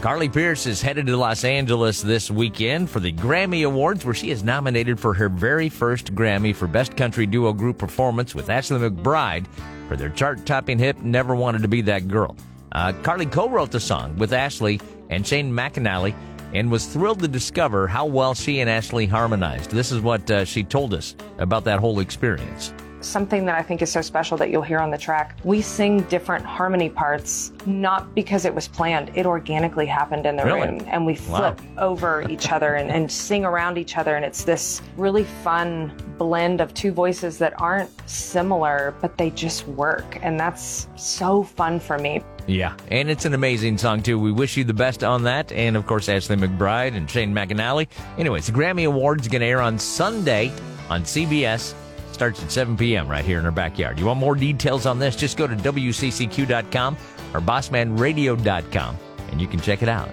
Carly Pearce is headed to Los Angeles this weekend for the Grammy Awards, where she is nominated for her very first Grammy for Best Country Duo Group Performance with Ashley McBryde for their chart topping hit Never Wanted to Be That Girl. Uh, Carly co wrote the song with Ashley and Shane McAnally and was thrilled to discover how well she and Ashley harmonized. This is what uh, she told us about that whole experience something that I think is so special that you'll hear on the track. We sing different harmony parts, not because it was planned. It organically happened in the really? room. And we flip wow. over each other and, and sing around each other. And it's this really fun blend of two voices that aren't similar, but they just work. And that's so fun for me. Yeah, and it's an amazing song too. We wish you the best on that, and of course Ashley McBryde and Shane McAnally. Anyways, the Grammy Awards going to air on Sunday on CBS. Starts at 7 p.m. right here in our backyard. You want more details on this? Just go to WCCQ.com or BossmanRadio.com and you can check it out.